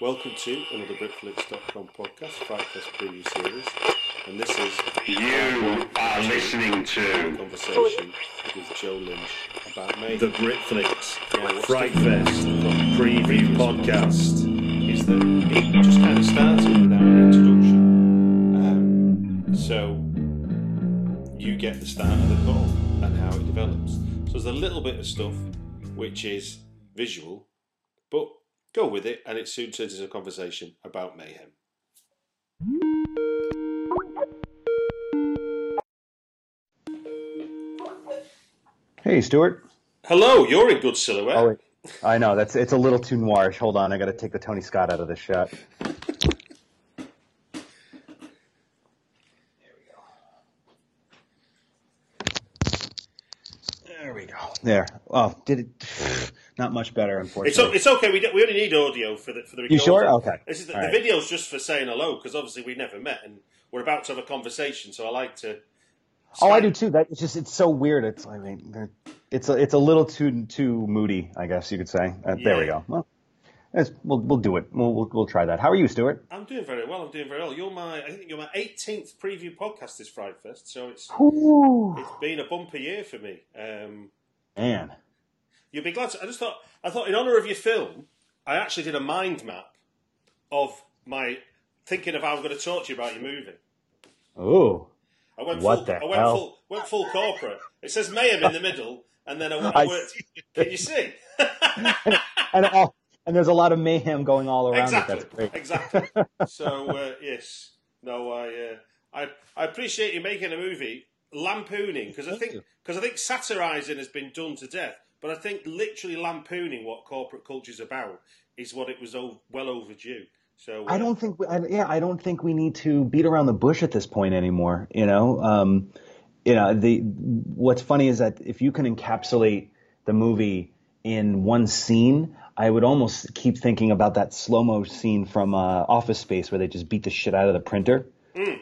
Welcome to another BritFlicks.com podcast, Frightfest preview series, and this is You are listening to conversation with Joe Lynch about May. the Britflicks Yeah, Frightfest preview podcast. is that it just kind of started without an introduction. Um, so you get the start of the call and how it develops. So there's a little bit of stuff which is visual, but go with it, and it soon turns into a conversation about mayhem. Hey, Stuart. Hello, you're in good silhouette. Oh. I know that's it's a little too noirish. Hold on, I got to take the Tony Scott out of this shot. There we go. There we go. There. Oh, did it? Not much better, unfortunately. o- it's okay. We, we only need audio for the for the. recording. You sure? Okay. This is the, the right. video's just for saying hello because obviously we never met and we're about to have a conversation. So I like to. oh, I do too. That it's just it's so weird. It's I mean, it's a, it's a little too too moody, I guess you could say. Uh, There we go. Well, it's, we'll we'll do it. We'll, we'll we'll try that. How are you, Stuart? I'm doing very well. I'm doing very well. You're my. I think you're my 18th preview podcast this FrightFest. So it's it's been a bumper year for me. Um, Man. You'll be glad. To, I just thought. I thought in honour of your film, I actually did a mind map of my thinking of how I'm going to talk to you about your movie. Oh. I went What full, the I went hell? full went full corporate. It says Mayhem in the middle, and then I, I I worked. Can you see? and all, and there's a lot of mayhem going all around exactly. it. That's great. Exactly. so uh, yes, no, I, uh, I I appreciate you making a movie lampooning because I think because I think satirising has been done to death, but I think literally lampooning what corporate culture is about is what it was o- well overdue. So uh, I don't think, we, I, yeah, I don't think we need to beat around the bush at this point anymore. You know, um, you know, the what's funny is that if you can encapsulate the movie in one scene, I would almost keep thinking about that slow mo scene from uh, Office Space where they just beat the shit out of the printer.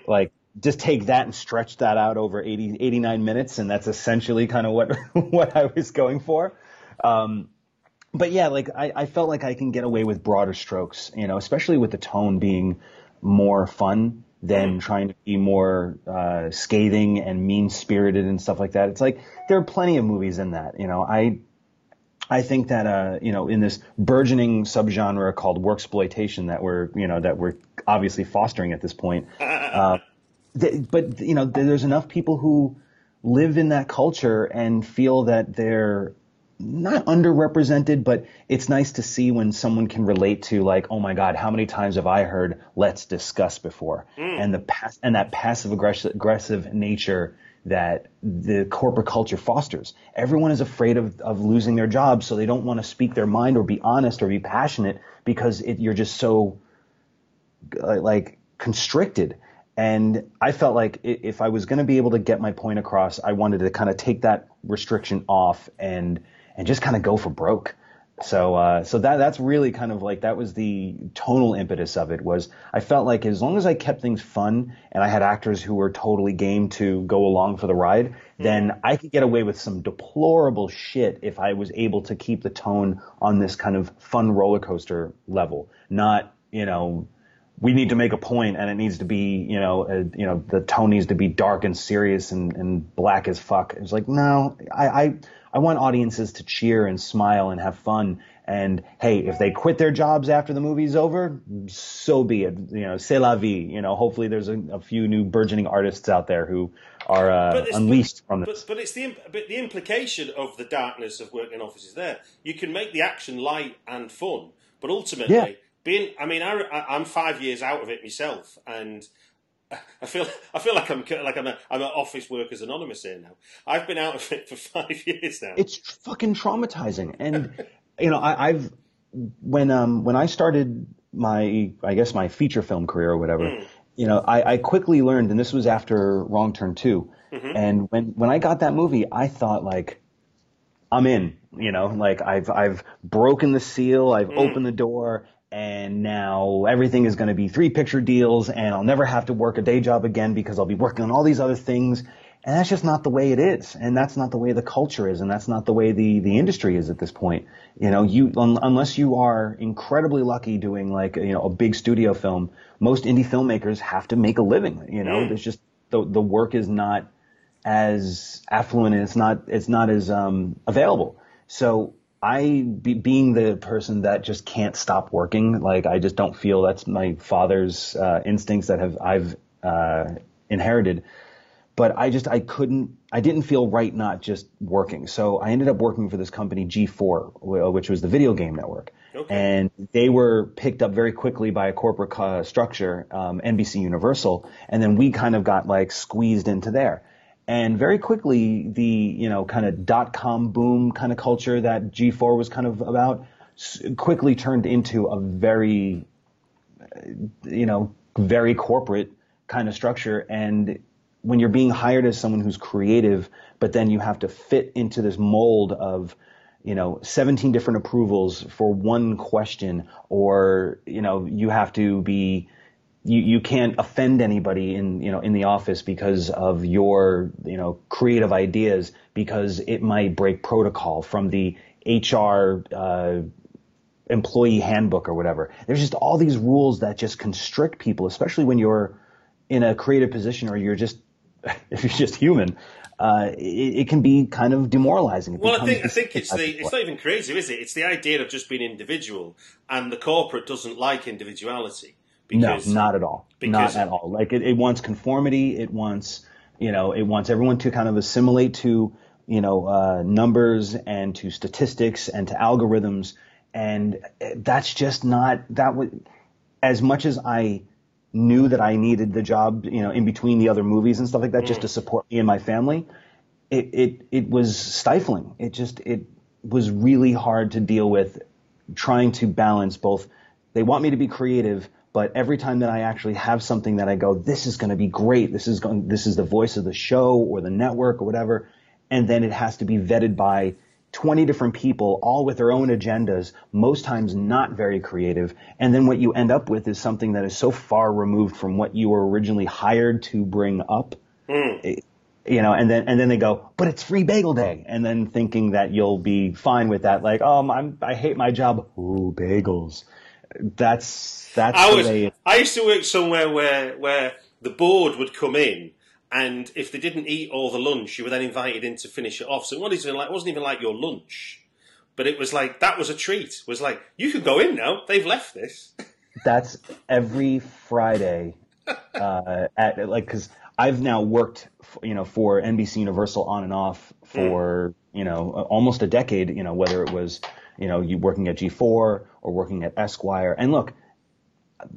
Like, just take that and stretch that out over 80, 89 minutes, and that's essentially kind of what what I was going for. Um, but yeah, like I, I felt like I can get away with broader strokes, you know, especially with the tone being more fun than trying to be more uh, scathing and mean spirited and stuff like that. It's like there are plenty of movies in that, you know. I I think that uh, you know, in this burgeoning subgenre called worksploitation that we're, you know, that we're obviously fostering at this point. Uh, th- but you know, there's enough people who live in that culture and feel that they're not underrepresented, but it's nice to see when someone can relate to like, oh my God, how many times have I heard "let's discuss" before, and the pass and that passive aggressive aggressive nature that the corporate culture fosters. Everyone is afraid of, of losing their job, so they don't want to speak their mind or be honest or be passionate because it, you're just so uh, like constricted. And I felt like if I was going to be able to get my point across, I wanted to kind of take that restriction off and and just kind of go for broke. So uh, so that that's really kind of like that was the tonal impetus of it was I felt like as long as I kept things fun and I had actors who were totally game to go along for the ride, then I could get away with some deplorable shit if I was able to keep the tone on this kind of fun roller coaster level, not you know we need to make a point and it needs to be, you know, uh, you know, the tone needs to be dark and serious and, and black as fuck. It's like, no, I, I, I want audiences to cheer and smile and have fun. And hey, if they quit their jobs after the movie's over, so be it. You know, c'est la vie. You know, hopefully there's a, a few new burgeoning artists out there who are uh, unleashed from this. But, but it's the but the implication of the darkness of working in offices there. You can make the action light and fun, but ultimately, Yeah. Being I mean, I, I'm five years out of it myself, and I feel I feel like I'm like I'm a I'm an office workers anonymous here now. I've been out of it for five years now. it's fucking traumatizing. And you know, I, I've when um when I started my I guess my feature film career or whatever, hmm. you know, I, I quickly learned, and this was after Wrong Turn 2 mm-hmm. and when when I got that movie, I thought like, I'm in. You know, like I've I've broken the seal, I've hmm. opened the door. And now everything is going to be three picture deals, and I'll never have to work a day job again because I'll be working on all these other things. And that's just not the way it is. And that's not the way the culture is. And that's not the way the, the industry is at this point. You know, you, un, unless you are incredibly lucky doing like, you know, a big studio film, most indie filmmakers have to make a living. You know, there's just, the, the work is not as affluent and it's not, it's not as, um, available. So I, be, being the person that just can't stop working, like I just don't feel that's my father's, uh, instincts that have, I've, uh, inherited but I just I couldn't I didn't feel right not just working. So I ended up working for this company G4, which was the video game network, Okay. and they were picked up very quickly by a corporate co- structure, um, NBC Universal, and then we kind of got like squeezed into there. And very quickly, the you know kind of dot com boom kind of culture that G4 was kind of about quickly turned into a very uh, you know, very corporate kind of structure. And when you're being hired as someone who's creative, but then you have to fit into this mold of, you know, 17 different approvals for one question, or, you know, you have to be, you, you can't offend anybody in, you know, in the office because of your, you know, creative ideas because it might break protocol from the HR, uh, employee handbook or whatever. There's just all these rules that just constrict people, especially when you're in a creative position or you're just if you're just human. Uh, it, it can be kind of demoralizing. It Well, I think I think it's the it's not even creative, is it? It's the idea of just being individual, and the corporate doesn't like individuality. No, not at all. because- Not at all. Like it, it wants conformity. It wants you know it wants everyone to kind of assimilate to you know uh, numbers and to statistics and to algorithms, and that's just not that would as much as I knew that I needed the job, you know, in between the other movies and stuff like that, just to support me and my family. It, it, it was stifling. It just, it was really hard to deal with trying to balance both. They want me to be creative, but every time that I actually have something that I go, this is going to be great. This is going, this is the voice of the show or the network or whatever. And then it has to be vetted by 20 different people, all with their own agendas, most times not very creative. And then what you end up with is something that is so far removed from what you were originally hired to bring up. Mm. It- you know, and then, and then they go, but it's free bagel day. And then thinking that you'll be fine with that. Like, oh, I'm, I hate my job. Ooh, bagels. That's, that's I was. I used to work somewhere where where the board would come in. And if they didn't eat all the lunch, you were then invited in to finish it off. So it wasn't even like, it wasn't even like your lunch, but it was like that was a treat. It was like you can go in now. They've left this. That's every Friday, uh, at like, cause I've now worked, you know, for NBC Universal on and off for, you know, almost a decade, you know, whether it was, you know, you working at G4 or working at Esquire. And look,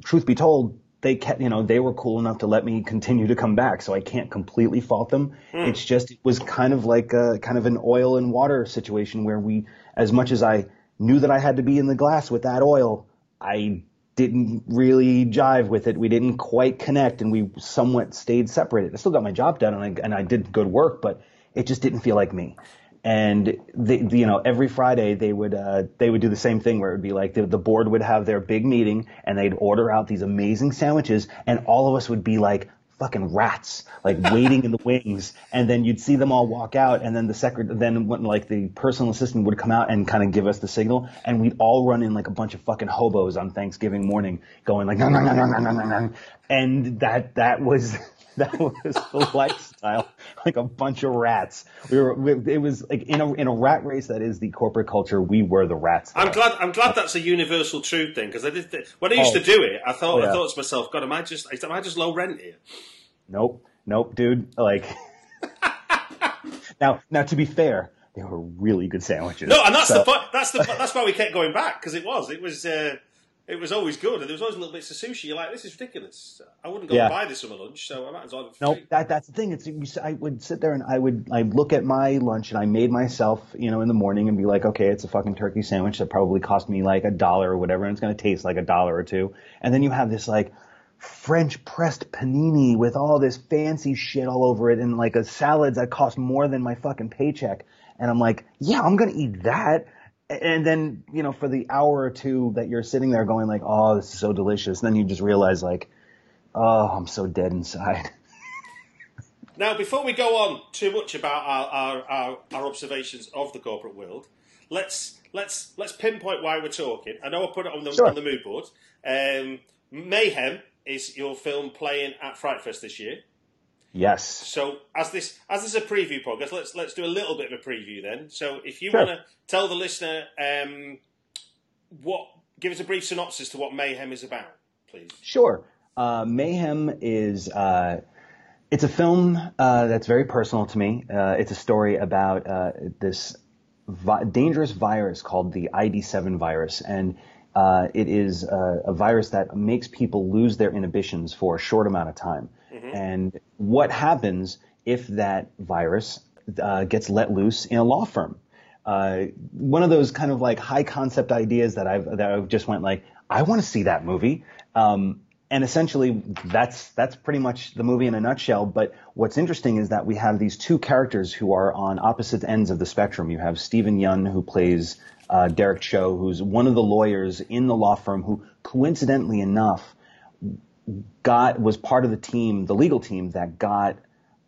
truth be told, they kept, you know, they were cool enough to let me continue to come back. So I can't completely fault them. Hmm. It's just, it was kind of like a, kind of an oil and water situation where we, as much as I knew that I had to be in the glass with that oil, I didn't really jive with it. We didn't quite connect and we somewhat stayed separated. I still got my job done and I, and I did good work, but it just didn't feel like me. And they, you know, every Friday they would, uh, they would do the same thing where it would be like the, the board would have their big meeting and they'd order out these amazing sandwiches and all of us would be like fucking rats like waiting in the wings and then you'd see them all walk out and then the secret then when like the personal assistant would come out and kind of give us the signal and we'd all run in like a bunch of fucking hobos on Thanksgiving morning going like "Nom, nom, nom, nom, nom, nom, nom." and that that was that was the lifestyle like a bunch of rats we were we, it was like in a in a rat race that is the corporate culture we were the rats I'm glad. I'm glad that's a universal truth thing because I did th- when I used Oh. to do it. I thought Oh, yeah. I thought to myself, God, am I just am I just low rent here? Nope, nope, dude. Like now, now to be fair, they were really good sandwiches. No, and that's So- the fu- that's the that's why we kept going back because it was it was uh, it was always good and there was always a little bits of sushi. You're like, this is ridiculous. I wouldn't go Yeah. and buy this for my lunch, so I might as well. No, Nope, that that's the thing. It's I would sit there and I would I look at my lunch and I made myself, you know, in the morning and be like, okay, it's a fucking turkey sandwich that probably cost me like a dollar or whatever, and it's gonna taste like a dollar or two. And then you have this like French pressed panini with all this fancy shit all over it and like a salad that cost more than my fucking paycheck. And I'm like, yeah, I'm gonna eat that. And then, you know, for the hour or two that you're sitting there going like, oh, this is so delicious. Then you just realize like, oh, I'm so dead inside. Now, before we go on too much about our, our, our, our observations of the corporate world, let's let's let's pinpoint why we're talking. I know I put it on the Sure. on the mood board. Um, Mayhem is your film playing at Fright Fest this year. Yes. So as this as this is a preview podcast, let's let's do a little bit of a preview then. So if you Sure. want to tell the listener um, what, give us a brief synopsis to what Mayhem is about, please. Sure. Uh, Mayhem is uh, it's a film uh, that's very personal to me. Uh, it's a story about uh, this vi- dangerous virus called the ID7 virus, and uh, it is a, a virus that makes people lose their inhibitions for a short amount of time. And what happens if that virus uh, gets let loose in a law firm? uh, one of those kind of like high concept ideas that I've that I've just went like I want to see that movie. Um, and essentially, that's that's pretty much the movie in a nutshell. But what's interesting is that we have these two characters who are on opposite ends of the spectrum. You have Steven Yeun, who plays uh, Derek Cho, who's one of the lawyers in the law firm, who coincidentally enough got was part of the team, the legal team that got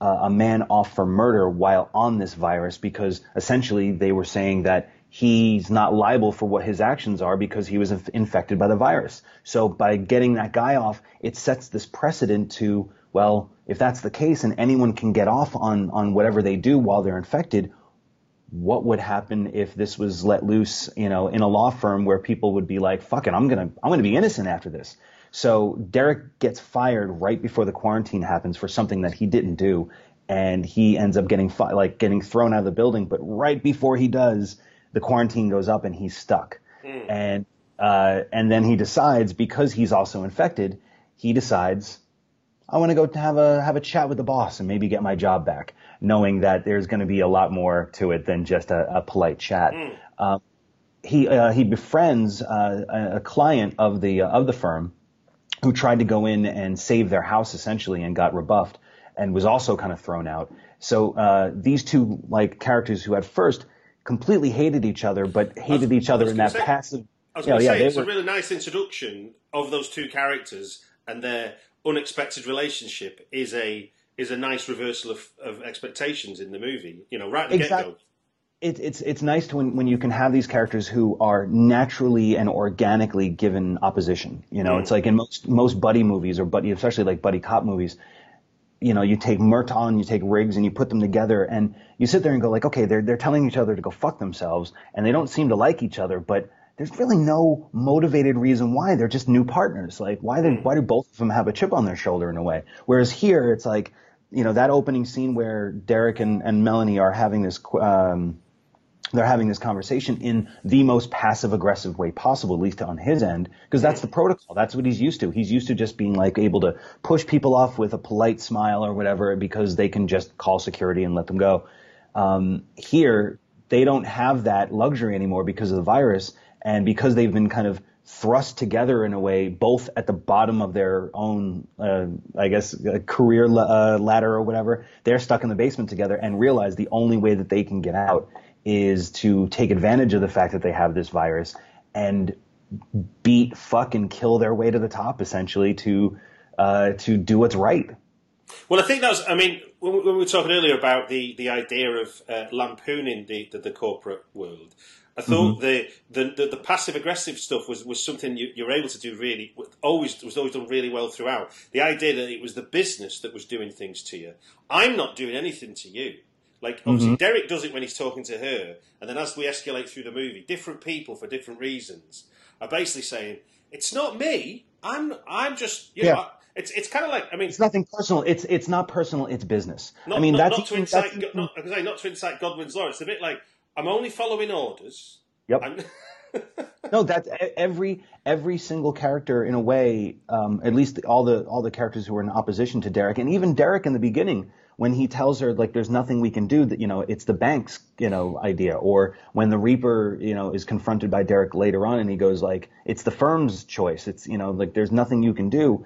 uh, a man off for murder while on this virus because essentially they were saying that he's not liable for what his actions are because he was inf- infected by the virus. So by getting that guy off, it sets this precedent to well, if that's the case and anyone can get off on on whatever they do while they're infected, what would happen if this was let loose, you know, in a law firm where people would be like, "Fucking, I'm gonna, I'm gonna be innocent after this. So Derek gets fired right before the quarantine happens for something that he didn't do. And he ends up getting, fi- like, getting thrown out of the building. But right before he does, the quarantine goes up and he's stuck. And, uh, and then he decides, because he's also infected, he decides, I want to go to have a have a chat with the boss and maybe get my job back, knowing that there's going to be a lot more to it than just a, a polite chat. Um, he uh, he befriends uh, a, a client of the uh, of the firm who tried to go in and save their house essentially and got rebuffed and was also kind of thrown out. So uh, these two like characters who at first completely hated each other but hated each other in that say- passive. I was going to yeah, say they it's were- a really nice introduction of those two characters and their unexpected relationship is a is a nice reversal of, of expectations in the movie. You know, right at the Exact- get go. It, it's it's nice to when, when you can have these characters who are naturally and organically given opposition. You know, it's like in most most buddy movies or buddy, especially like buddy cop movies. You know, you take Murtaugh, you take Riggs, and you put them together, and you sit there and go like, okay, they're they're telling each other to go fuck themselves, and they don't seem to like each other, but there's really no motivated reason why. They're just new partners. Like, why do why do both of them have a chip on their shoulder in a way? Whereas here, it's like, you know, that opening scene where Derek and, and Melanie are having this. Um, they're having this conversation in the most passive aggressive way possible, at least on his end, because that's the protocol. That's what he's used to. He's used to just being like able to push people off with a polite smile or whatever because they can just call security and let them go. Um, here, they don't have that luxury anymore because of the virus and because they've been kind of thrust together in a way, both at the bottom of their own, uh, I guess, uh, career uh, ladder or whatever. They're stuck in the basement together and realize the only way that they can get out is to take advantage of the fact that they have this virus and beat, fuck, and kill their way to the top, essentially, to uh, to do what's right. Well, I think that was. I mean, when we were talking earlier about the, the idea of uh, lampooning the, the, the, corporate world, I thought mm-hmm. the, the, the, passive aggressive stuff was, was something you, you were able to do really always was always done really well throughout. The idea that it was the business that was doing things to you. I'm not doing anything to you. Like obviously mm-hmm. Derek does it when he's talking to her, and then as we escalate through the movie, different people for different reasons are basically saying, "It's not me. I'm I'm just you yeah. know." It's it's kind of like I mean, it's nothing personal. It's it's not personal. It's business. Not, I mean, not, that's not to incite. Not, say, not to incite Godwin's law. It's a bit like I'm only following orders. Yep. no, that's every every single character in a way. Um, at least all the all the characters who are in opposition to Derek, and even Derek in the beginning when he tells her like there's nothing we can do that you know it's the bank's you know idea. Or when the reaper you know is confronted by Derek later on and he goes like it's the firm's choice. It's you know like there's nothing you can do.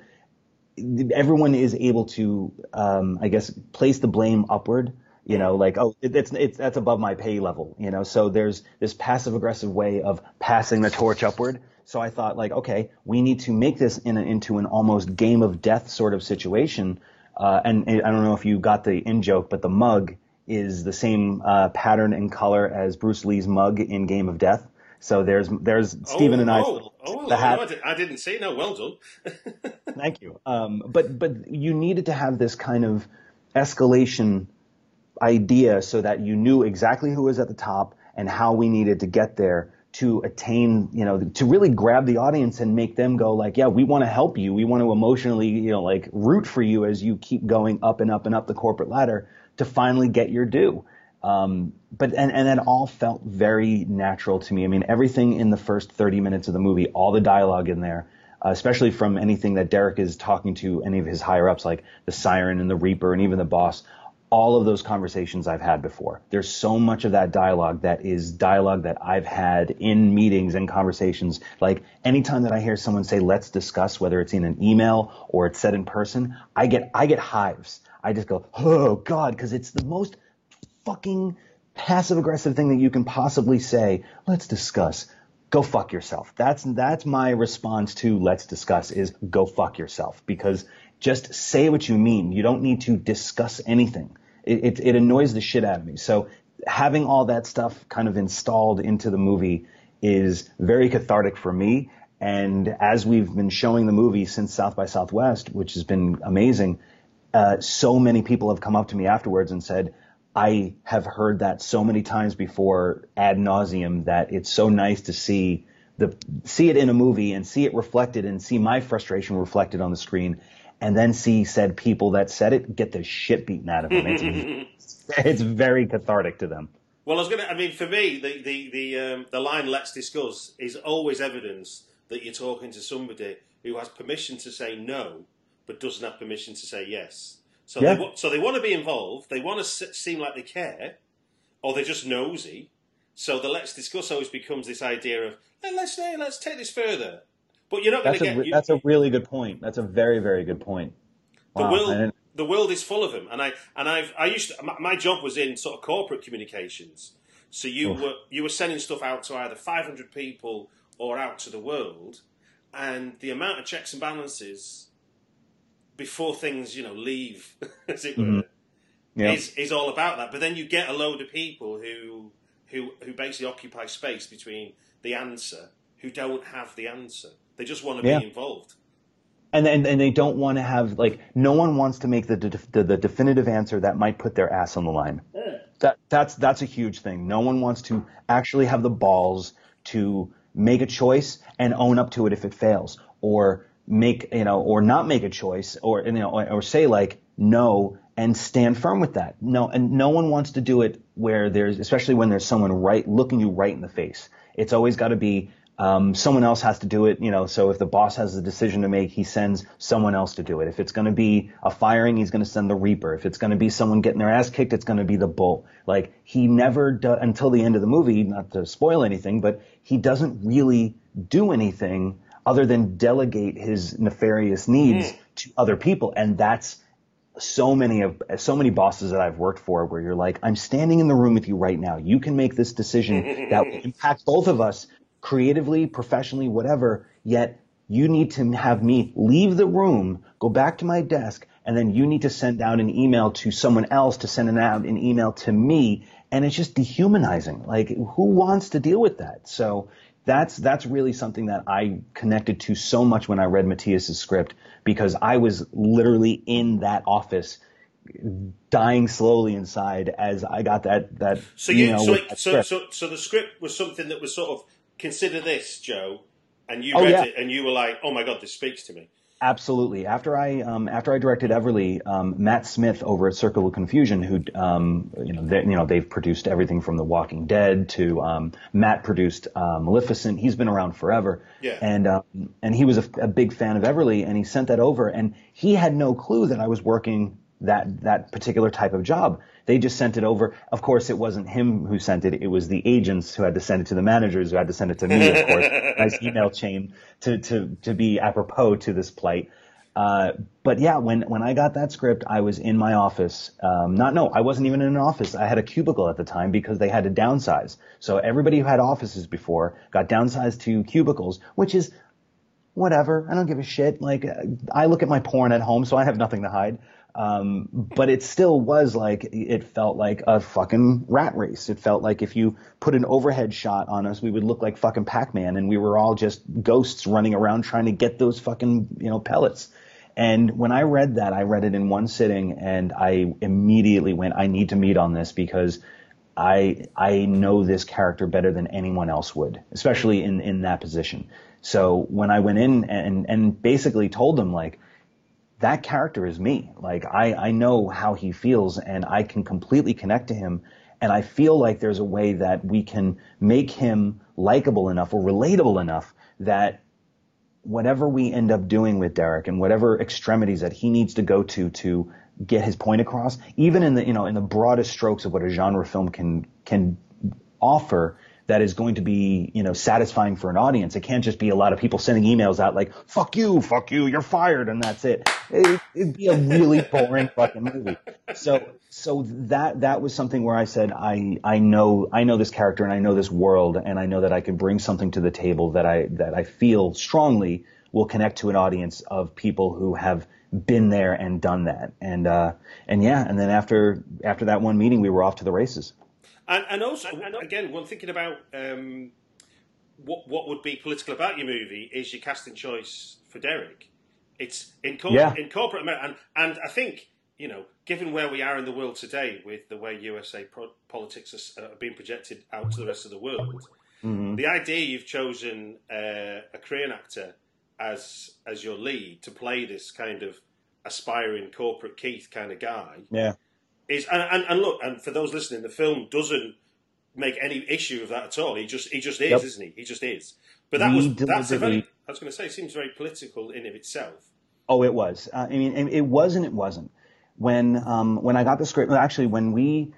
Everyone is able to um, I guess place the blame upward you know like oh it's it's that's above my pay level you know. So there's this passive aggressive way of passing the torch upward. So I thought like okay we need to make this in a, into an almost game of death sort of situation uh, and, I don't know if you got the in joke, but the mug is the same uh, pattern and color as Bruce Lee's mug in Game of Death. So there's there's Steven oh, and I. Oh, oh the hat. No, I didn't see. No, well done. Thank you. Um, but but you needed to have this kind of escalation idea so that you knew exactly who was at the top and how we needed to get there to attain, you know, to really grab the audience and make them go like, yeah, we want to help you. We want to emotionally, you know, like root for you as you keep going up and up and up the corporate ladder to finally get your due. Um, but and and that all felt very natural to me. I mean, everything in the first 30 minutes of the movie, all the dialogue in there, uh, especially from anything that Derek is talking to any of his higher ups, like the Siren and the Reaper and even the boss, all of those conversations I've had before. There's so much of that dialogue that is dialogue that I've had in meetings and conversations. Like anytime that I hear someone say, let's discuss, whether it's in an email or it's said in person, I get, I get hives. I just go, oh God, cause it's the most fucking passive aggressive thing that you can possibly say. Let's discuss. Go fuck yourself. That's, that's my response to let's discuss is go fuck yourself because just say what you mean. You don't need to discuss anything it, it, it annoys the shit out of me. So having all that stuff kind of installed into the movie is very cathartic for me. And as we've been showing the movie since South by Southwest, which has been amazing, uh, so many people have come up to me afterwards and said, I have heard that so many times before ad nauseum that it's so nice to see the see it in a movie and see it reflected and see my frustration reflected on the screen and then see said people that said it get the shit beaten out of them. It's, it's very cathartic to them. Well, I was gonna. I mean, for me, the the the um, the line "Let's discuss" is always evidence that you're talking to somebody who has permission to say no, but doesn't have permission to say yes. So yeah. they so they want to be involved. They want to seem like they care, or they're just nosy. So the "Let's discuss" always becomes this idea of let's let's take this further. But you're not going to get. you, that's a really good point. That's a very very good point. Wow. The world, the world is full of them, and I and I've I used to, my, my job was in sort of corporate communications. So you Oof. were you were sending stuff out to either 500 people or out to the world, and the amount of checks and balances before things you know leave, as it mm-hmm. were, yeah. is is all about that. But then you get a load of people who who who basically occupy space between the answer who don't have the answer. They just want to yeah. be involved. And, and and they don't want to have like no one wants to make the, the, the definitive answer that might put their ass on the line. Yeah. That that's that's a huge thing. No one wants to actually have the balls to make a choice and own up to it if it fails, or make you know, or not make a choice, or you know, or, or say like no and stand firm with that. No, and no one wants to do it where there's, especially when there's someone right looking you right in the face. It's always got to be um, someone else has to do it, you know. So if the boss has a decision to make, he sends someone else to do it. If it's going to be a firing, he's going to send the reaper. If it's going to be someone getting their ass kicked, it's going to be the bull. Like he never does until the end of the movie. Not to spoil anything, but he doesn't really do anything other than delegate his nefarious needs mm. to other people, and that's so many of so many bosses that I've worked for where you're like, I'm standing in the room with you right now. You can make this decision that will impact both of us creatively, professionally, whatever, yet you need to have me leave the room, go back to my desk, and then you need to send out an email to someone else to send an out an email to me, and it's just dehumanizing. Like, who wants to deal with that? So that's that's really something that I connected to so much when I read Matias's script because I was literally in that office dying slowly inside as I got that that So you, email so, it, so, script. so, so the script was something that was sort of consider this, Joe, and you Oh, read yeah. it and you were like, oh my god, this speaks to me. Absolutely. After I um, after I directed Everly, um, Matt Smith over at Circle of Confusion, who um, you know they, you know they've produced everything from The Walking Dead to um, Matt produced uh, Maleficent. He's been around forever, Yeah. and um, and he was a, a big fan of Everly, and he sent that over, and he had no clue that I was working that that particular type of job. They just sent it over. Of course, it wasn't him who sent it. It was the agents who had to send it to the managers who had to send it to me, of course. nice email chain to, to, to be apropos to this plight. Uh, but yeah, when, when I got that script, I was in my office. Um, not, no, I wasn't even in an office. I had a cubicle at the time because they had to downsize. So everybody who had offices before got downsized to cubicles, which is whatever. I don't give a shit. Like uh, I look at my porn at home, so I have nothing to hide. Um, but it still was like it felt like a fucking rat race. It felt like if you put an overhead shot on us, we would look like fucking Pac-Man, and we were all just ghosts running around trying to get those fucking you know pellets. And when I read that, I read it in one sitting, and I immediately went, I need to meet on this because I I know this character better than anyone else would, especially in in that position. So when I went in and and basically told them like that character is me. Like I I know how he feels and I can completely connect to him and I feel like there's a way that we can make him likable enough or relatable enough that whatever we end up doing with Derek and whatever extremities that he needs to go to to get his point across, even in the you know in the broadest strokes of what a genre film can can offer, that is going to be you know satisfying for an audience. It can't just be a lot of people sending emails out like "fuck you, fuck you, you're fired" and that's it. it it'd be a really boring fucking movie. So so that that was something where I said I I know I know this character and I know this world and I know that I can bring something to the table that I that I feel strongly will connect to an audience of people who have been there and done that. And uh and yeah, and then after after that one meeting we were off to the races. And, and also, again, when thinking about um, what what would be political about your movie is your casting choice for Derek. It's in, cor- Yeah. in corporate America, and, and I think you know, given where we are in the world today, with the way USA pro- politics are, are being projected out to the rest of the world, the idea you've chosen uh, a Korean actor as as your lead to play this kind of aspiring corporate Keith kind of guy Yeah. Is and, and, and look and for those listening the film doesn't make any issue of that at all he just he just is Yep. isn't he he just is but that was that's a very I was going to say it seems very political in of itself Oh, it was. Uh, I mean, it it was and it wasn't. When um, when I got the script, actually, when we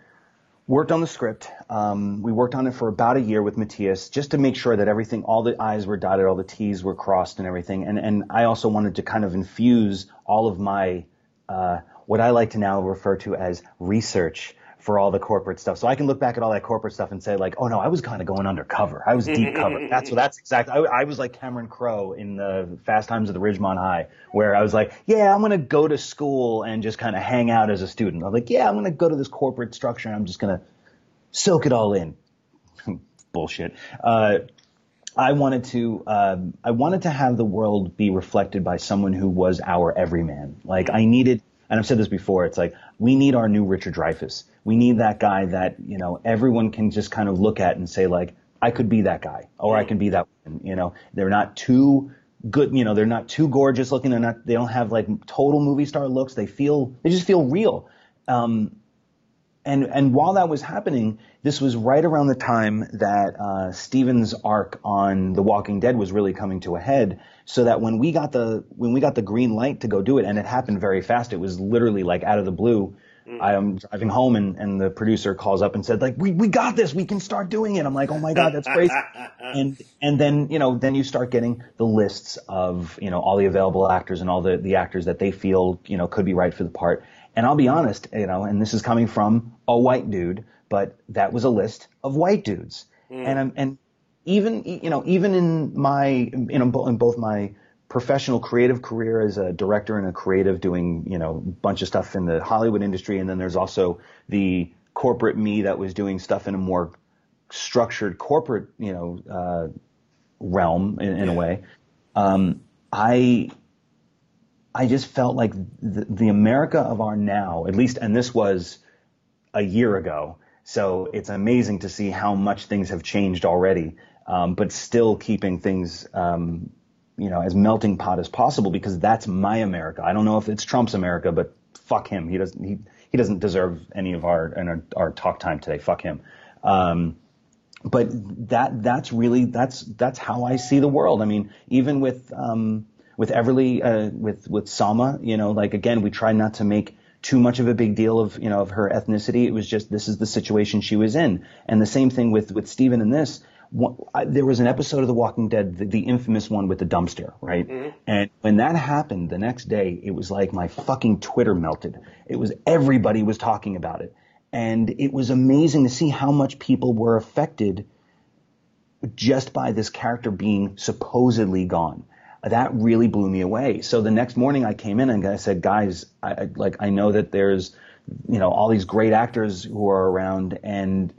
worked on the script, um, we worked on it for about a year with Matias, just to make sure that everything, all the I's were dotted, all the T's were crossed, and everything. And and I also wanted to kind of infuse all of my uh, what I like to now refer to as research for all the corporate stuff. So I can look back at all that corporate stuff and say like, oh no, I was kind of going undercover. I was deep cover. That's what that's exactly. I, I was like Cameron Crowe in the Fast Times of the Ridgemont High, where I was like, yeah, I'm going to go to school and just kind of hang out as a student. I'm like, yeah, I'm going to go to this corporate structure and I'm just going to soak it all in. Bullshit. Uh, I wanted to um, I wanted to have the world be reflected by someone who was our everyman. Like I needed, and I've said this before. It's like we need our new Richard Dreyfuss. We need that guy that you know everyone can just kind of look at and say like I could be that guy or I can be that. Woman. You know, they're not too good. You know, they're not too gorgeous looking. They're not. They don't have like total movie star looks. They feel. They just feel real. Um, and and while that was happening, this was right around the time that uh, Steven's arc on The Walking Dead was really coming to a head. So that when we got the when we got the green light to go do it, and it happened very fast. It was literally like out of the blue. I am driving home, and, and the producer calls up and said like, "We we got this. We can start doing it." I'm like, "Oh my god, that's crazy!" and and then you know then you start getting the lists of you know all the available actors and all the the actors that they feel you know could be right for the part. And I'll be honest, you know, and this is coming from a white dude, but that was a list of white dudes. And I'm, and even, you know, even in my, you know, in both my professional creative career as a director and a creative doing, you know, a bunch of stuff in the Hollywood industry. And then there's also the corporate me that was doing stuff in a more structured corporate, you know, uh, realm in, in yeah. a way. Um, I, I just felt like the, the America of our now, at least, and this was a year ago. So it's amazing to see how much things have changed already, um, but still keeping things um, you know, as melting pot as possible because that's my America. I don't know if it's Trump's America, but fuck him. He doesn't, he, he doesn't deserve any of our, our, our talk time today. Fuck him. Um, but that, that's really, that's, that's how I see the world. I mean, even with, um, with Everly, uh, with, with Salma, you know, like again, we try not to make too much of a big deal of, you know, of her ethnicity. It was just, this is the situation she was in. And the same thing with, with Steven and this there was an episode of The Walking Dead, the, the infamous one with the dumpster, right? Mm-hmm. And when that happened the next day, it was like my fucking Twitter melted. It was everybody was talking about it. And it was amazing to see how much people were affected just by this character being supposedly gone. That really blew me away. So the next morning I came in and I said, guys, I, like, I know that there's, you know, all these great actors who are around and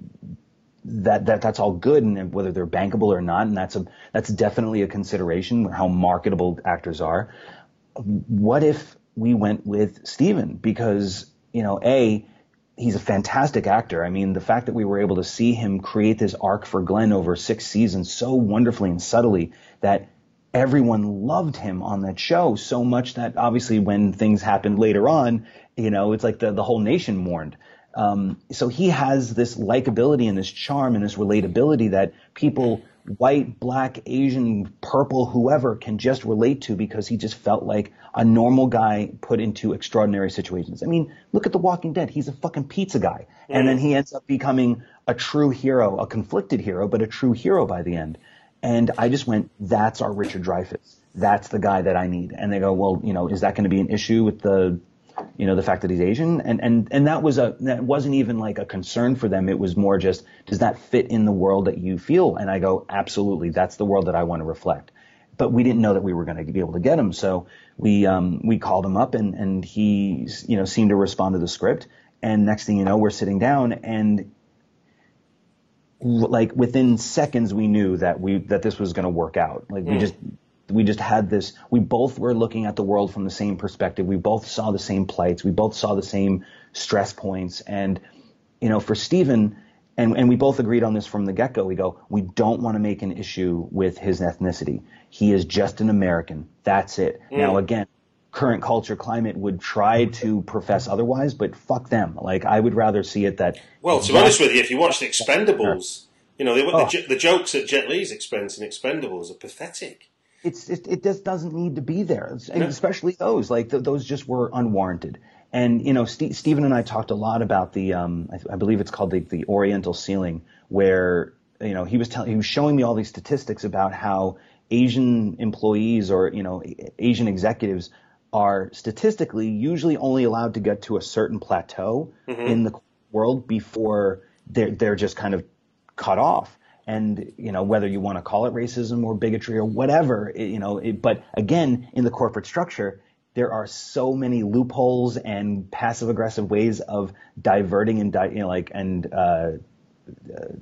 that, that that's all good and whether they're bankable or not and that's a that's definitely a consideration how marketable actors are. What if we went with Steven? Because you know a he's a fantastic actor. I mean the fact that we were able to see him create this arc for Glenn over 6 seasons so wonderfully and subtly that everyone loved him on that show so much that obviously when things happened later on you know it's like the the whole nation mourned um, so he has this likability and this charm and this relatability that people, white, black, Asian, purple, whoever, can just relate to because he just felt like a normal guy put into extraordinary situations. I mean, look at The Walking Dead. He's a fucking pizza guy. Mm. And then he ends up becoming a true hero, a conflicted hero, but a true hero by the end. And I just went, that's our Richard Dreyfuss. That's the guy that I need. And they go, well, you know, is that going to be an issue with the you know, the fact that he's Asian. And, and, and that was a, that wasn't even like a concern for them. It was more just, does that fit in the world that you feel? And I go, absolutely. That's the world that I want to reflect. But we didn't know that we were going to be able to get him. So we, um, we called him up and, and he, you know, seemed to respond to the script. And next thing you know, we're sitting down and like within seconds we knew that we, that this was going to work out. Like mm. we just, we just had this we both were looking at the world from the same perspective we both saw the same plights we both saw the same stress points and you know for Steven and, and we both agreed on this from the get-go we go we don't want to make an issue with his ethnicity he is just an american that's it mm. now again current culture climate would try to profess otherwise but fuck them like i would rather see it that well to be honest with you if you watch the expendables you know the, oh. the, the jokes at jet li's expense in expendables are pathetic it's it, it just doesn't need to be there, and no. especially those like th- those just were unwarranted. And you know, St- Steven and I talked a lot about the um, I, I, believe it's called the, the Oriental ceiling, where you know he was telling he was showing me all these statistics about how Asian employees or you know Asian executives are statistically usually only allowed to get to a certain plateau mm-hmm. in the world before they're they're just kind of cut off and you know whether you want to call it racism or bigotry or whatever you know it, but again in the corporate structure there are so many loopholes and passive aggressive ways of diverting and di- you know, like and uh, uh,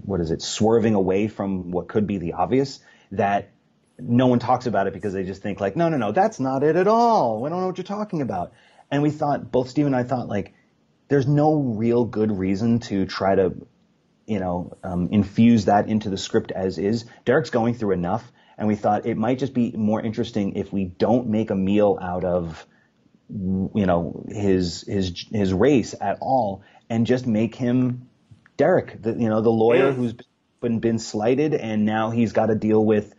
what is it swerving away from what could be the obvious that no one talks about it because they just think like no no no that's not it at all. We don't know what you're talking about. And we thought both steve and i thought like there's no real good reason to try to you know, um, infuse that into the script as is. Derek's going through enough, and we thought it might just be more interesting if we don't make a meal out of, you know, his his his race at all, and just make him Derek, the, you know, the lawyer who's been been slighted, and now he's got to deal with,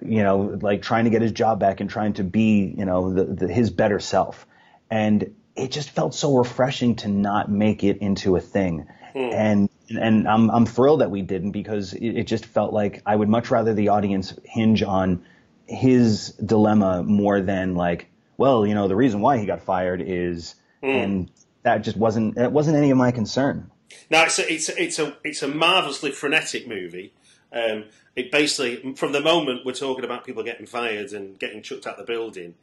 you know, like trying to get his job back and trying to be, you know, the, the, his better self, and it just felt so refreshing to not make it into a thing, mm. and and I'm I'm thrilled that we didn't because it, it, just felt like I would much rather the audience hinge on his dilemma more than like, well, you know, the reason why he got fired is, mm. and that just wasn't that wasn't any of my concern. No, it's a, it's a, it's a it's a marvelously frenetic movie. Um, it basically, from the moment we're talking about people getting fired and getting chucked out the building,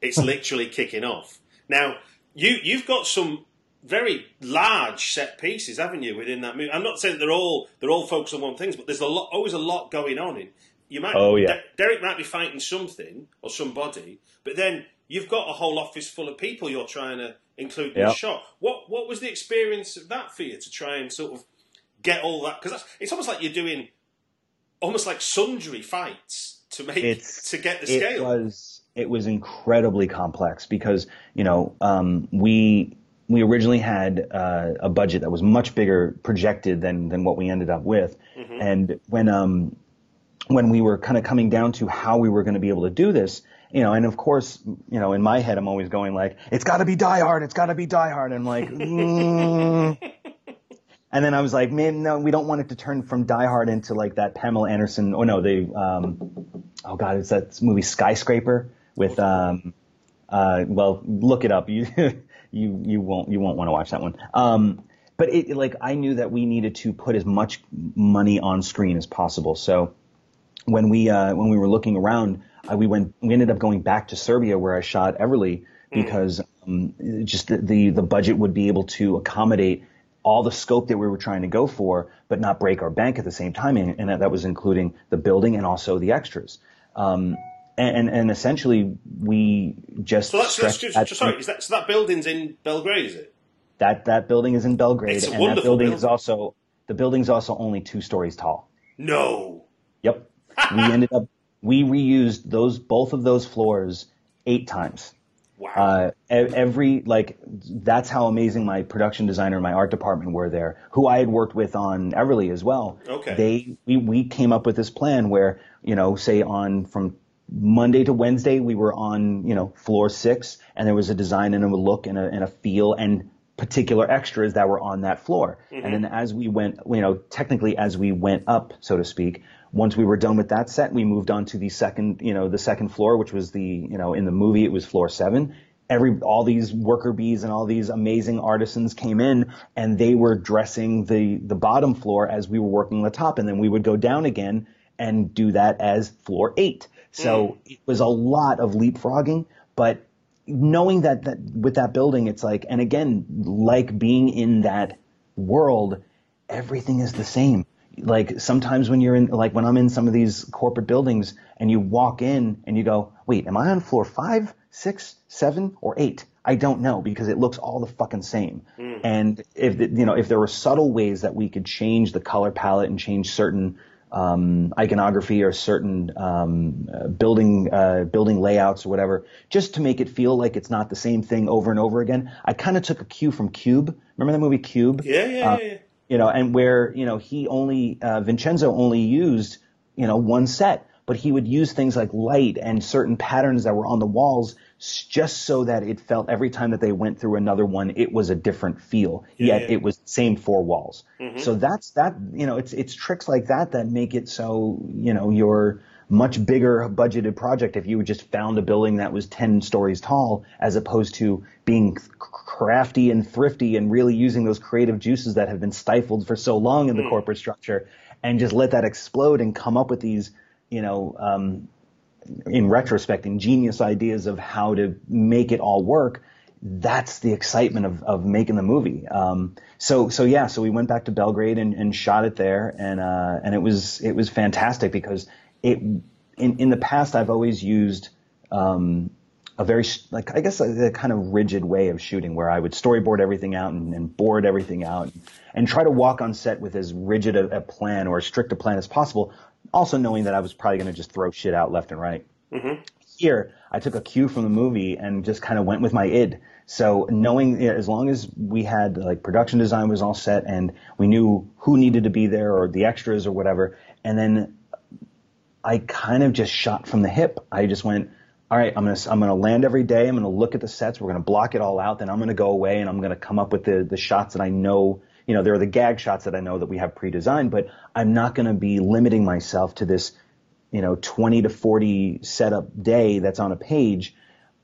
it's literally kicking off. Now, you you've got some very large set pieces, haven't you, within that movie? I'm not saying they're all they're all focused on one thing, but there's a lot, always a lot going on. In you might, Oh, yeah. De- Derek might be fighting something or somebody, but then you've got a whole office full of people you're trying to include in Yeah. the shot. What what was the experience of that for you to try and sort of get all that? Because it's almost like you're doing almost like sundry fights to make It's to get the it scale. was it was incredibly complex because you know um, we we originally had uh, a budget that was much bigger projected than than what we ended up with, Mm-hmm. and when um when we were kind of coming down to how we were going to be able to do this. You know, and of course, you know, in my head, I'm always going like, "It's got to be Die Hard. It's got to be Die Hard." And I'm like, mm. And then I was like, "Man, no, we don't want it to turn from Die Hard into like that Pamela Anderson. Oh no, the um, oh god, it's that movie Skyscraper with um, uh, well, look it up. You you you won't you won't want to watch that one. Um, but it like I knew that we needed to put as much money on screen as possible. So when we uh, when we were looking around, uh, we went we ended up going back to Serbia where I shot Everly because um, just the, the the budget would be able to accommodate all the scope that we were trying to go for, but not break our bank at the same time, and, and that, was including the building and also the extras. Um, and, and essentially, we just so that's, that's just, sorry. Is that, so that building's in Belgrade, is it? that that building is in Belgrade, It's and that wonderful building is also the building's also only two stories tall. No. Yep. we ended up we reused those both of those floors eight times. Wow. Uh, every like that's how amazing my production designer and my art department were there, who I had worked with on Everly as well. Okay. They we we came up with this plan where you know say on from Monday to Wednesday we were on you know floor six and there was a design and a look and a, and a feel and particular extras that were on that floor. And then as we went, you know, technically as we went up, so to speak, once we were done with that set, we moved on to the second, you know, the second floor, which was the, you know, in the movie it was floor seven. Every all these worker bees and all these amazing artisans came in and they were dressing the the bottom floor as we were working the top, and then we would go down again and do that as floor eight. So mm. it was a lot of leapfrogging, but knowing that, that with that building, it's like, and again, like being in that world, everything is the same. Like sometimes when you're in, like when I'm in some of these corporate buildings and you walk in and you go, wait, am I on floor five, six, seven, or eight? I don't know because it looks all the fucking same. And if, you know, if there were subtle ways that we could change the color palette and change certain, um, iconography or certain um, uh, building uh, building layouts or whatever, just to make it feel like it's not the same thing over and over again. I kind of took a cue from Cube. Remember that movie Cube? yeah, yeah, Uh, yeah, yeah. You know, and where you know he only uh, Vincenzo only used you know one set, but he would use things like light and certain patterns that were on the walls just so that it felt every time that they went through another one, it was a different feel. yet yeah. it was the same four walls. So that's that. You know, it's it's tricks like that that make it so you know your much bigger budgeted project if you just found a building that was 10 stories tall as opposed to being crafty and thrifty and really using those creative juices that have been stifled for so long in the corporate structure and just let that explode and come up with these you know um, in retrospect, ingenious ideas of how to make it all work. That's the excitement of, of making the movie. Um, so, so yeah, so we went back to Belgrade and, and shot it there and, uh, and it was, it was fantastic because it, in, in the past, I've always used, um, a very, like, I guess a, a kind of rigid way of shooting where I would storyboard everything out and, and board everything out and try to walk on set with as rigid a, a plan or as strict a plan as possible. Also knowing that I was probably going to just throw shit out left and right here I took a cue from the movie and just kind of went with my id. So knowing as long as we had like production design was all set and we knew who needed to be there or the extras or whatever, and then I kind of just shot from the hip. I just went, all right, I'm gonna I'm gonna land every day. I'm gonna look at the sets. We're gonna block it all out. Then I'm gonna go away and I'm gonna come up with the the shots that I know. You know, there are the gag shots that I know that we have pre-designed, but I'm not gonna be limiting myself to this you know 20 to 40 setup day that's on a page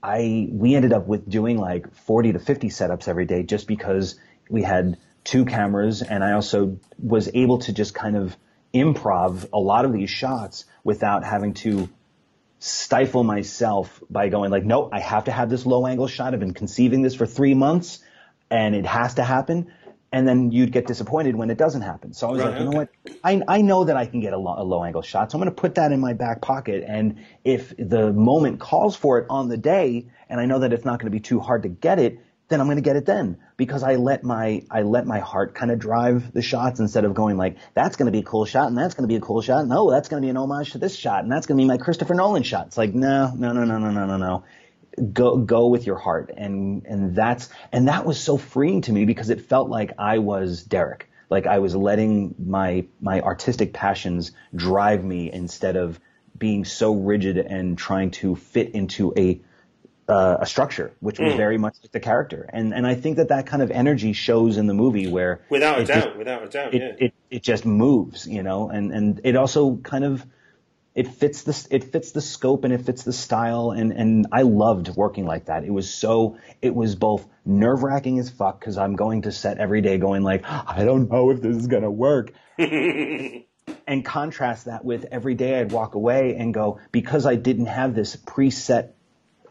i we ended up with doing like 40 to 50 setups every day just because we had two cameras and i also was able to just kind of improv a lot of these shots without having to stifle myself by going like, no, I have to have this low angle shot. I've been conceiving this for three months and it has to happen. And then you'd get disappointed when it doesn't happen. So I was Right, like, you okay. know what? I, I know that I can get a, lo- a low angle shot. So I'm going to put that in my back pocket. And if the moment calls for it on the day, and I know that it's not going to be too hard to get it, then I'm going to get it then because I let my I let my heart kind of drive the shots instead of going like that's going to be a cool shot and that's going to be a cool shot and oh that's going to be an homage to this shot and that's going to be my Christopher Nolan shot. It's like no no no no no no no no. Go go with your heart. And and that's and that was so freeing to me because it felt like I was Derek. Like I was letting my my artistic passions drive me instead of being so rigid and trying to fit into a uh, a structure, which was very much like the character, and and I think that that kind of energy shows in the movie where Without a it just- doubt, without a doubt, it, yeah. it it just moves, you know, and and it also kind of it fits the it fits the scope and it fits the style, and and I loved working like that. It was so it was both nerve wracking as fuck because I'm going to set every day going like I don't know if this is gonna work, and contrast that with every day I'd walk away and go because I didn't have this preset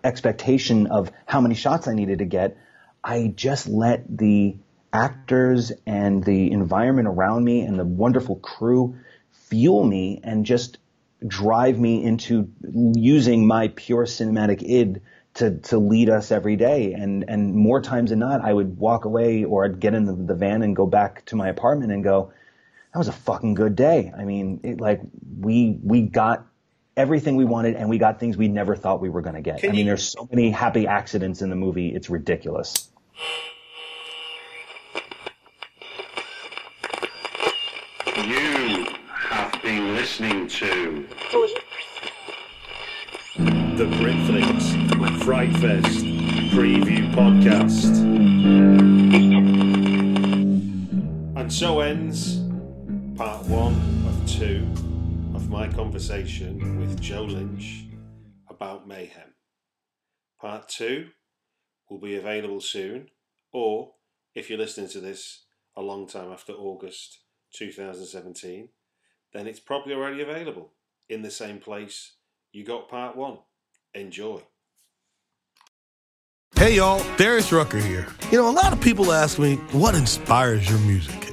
expectation of how many shots I needed to get, I just let the actors and the environment around me and the wonderful crew fuel me and just drive me into using my pure cinematic id to, to lead us every day. And, and more times than not, I would walk away or I'd get in the, the van and go back to my apartment and go, that was a fucking good day. I mean, it, like we, we got everything we wanted and we got things we never thought we were going to get. Can I mean, you- there's so many happy accidents in the movie. It's ridiculous. You have been listening to the Britflicks Fright Fest preview podcast. And so ends part one of two of my conversation with Joe Lynch about mayhem. Part two will be available soon, or if you're listening to this a long time after August 2017, then it's probably already available in the same place you got part one. Enjoy. Hey y'all, Darius Rucker here. You know, a lot of people ask me, what inspires your music?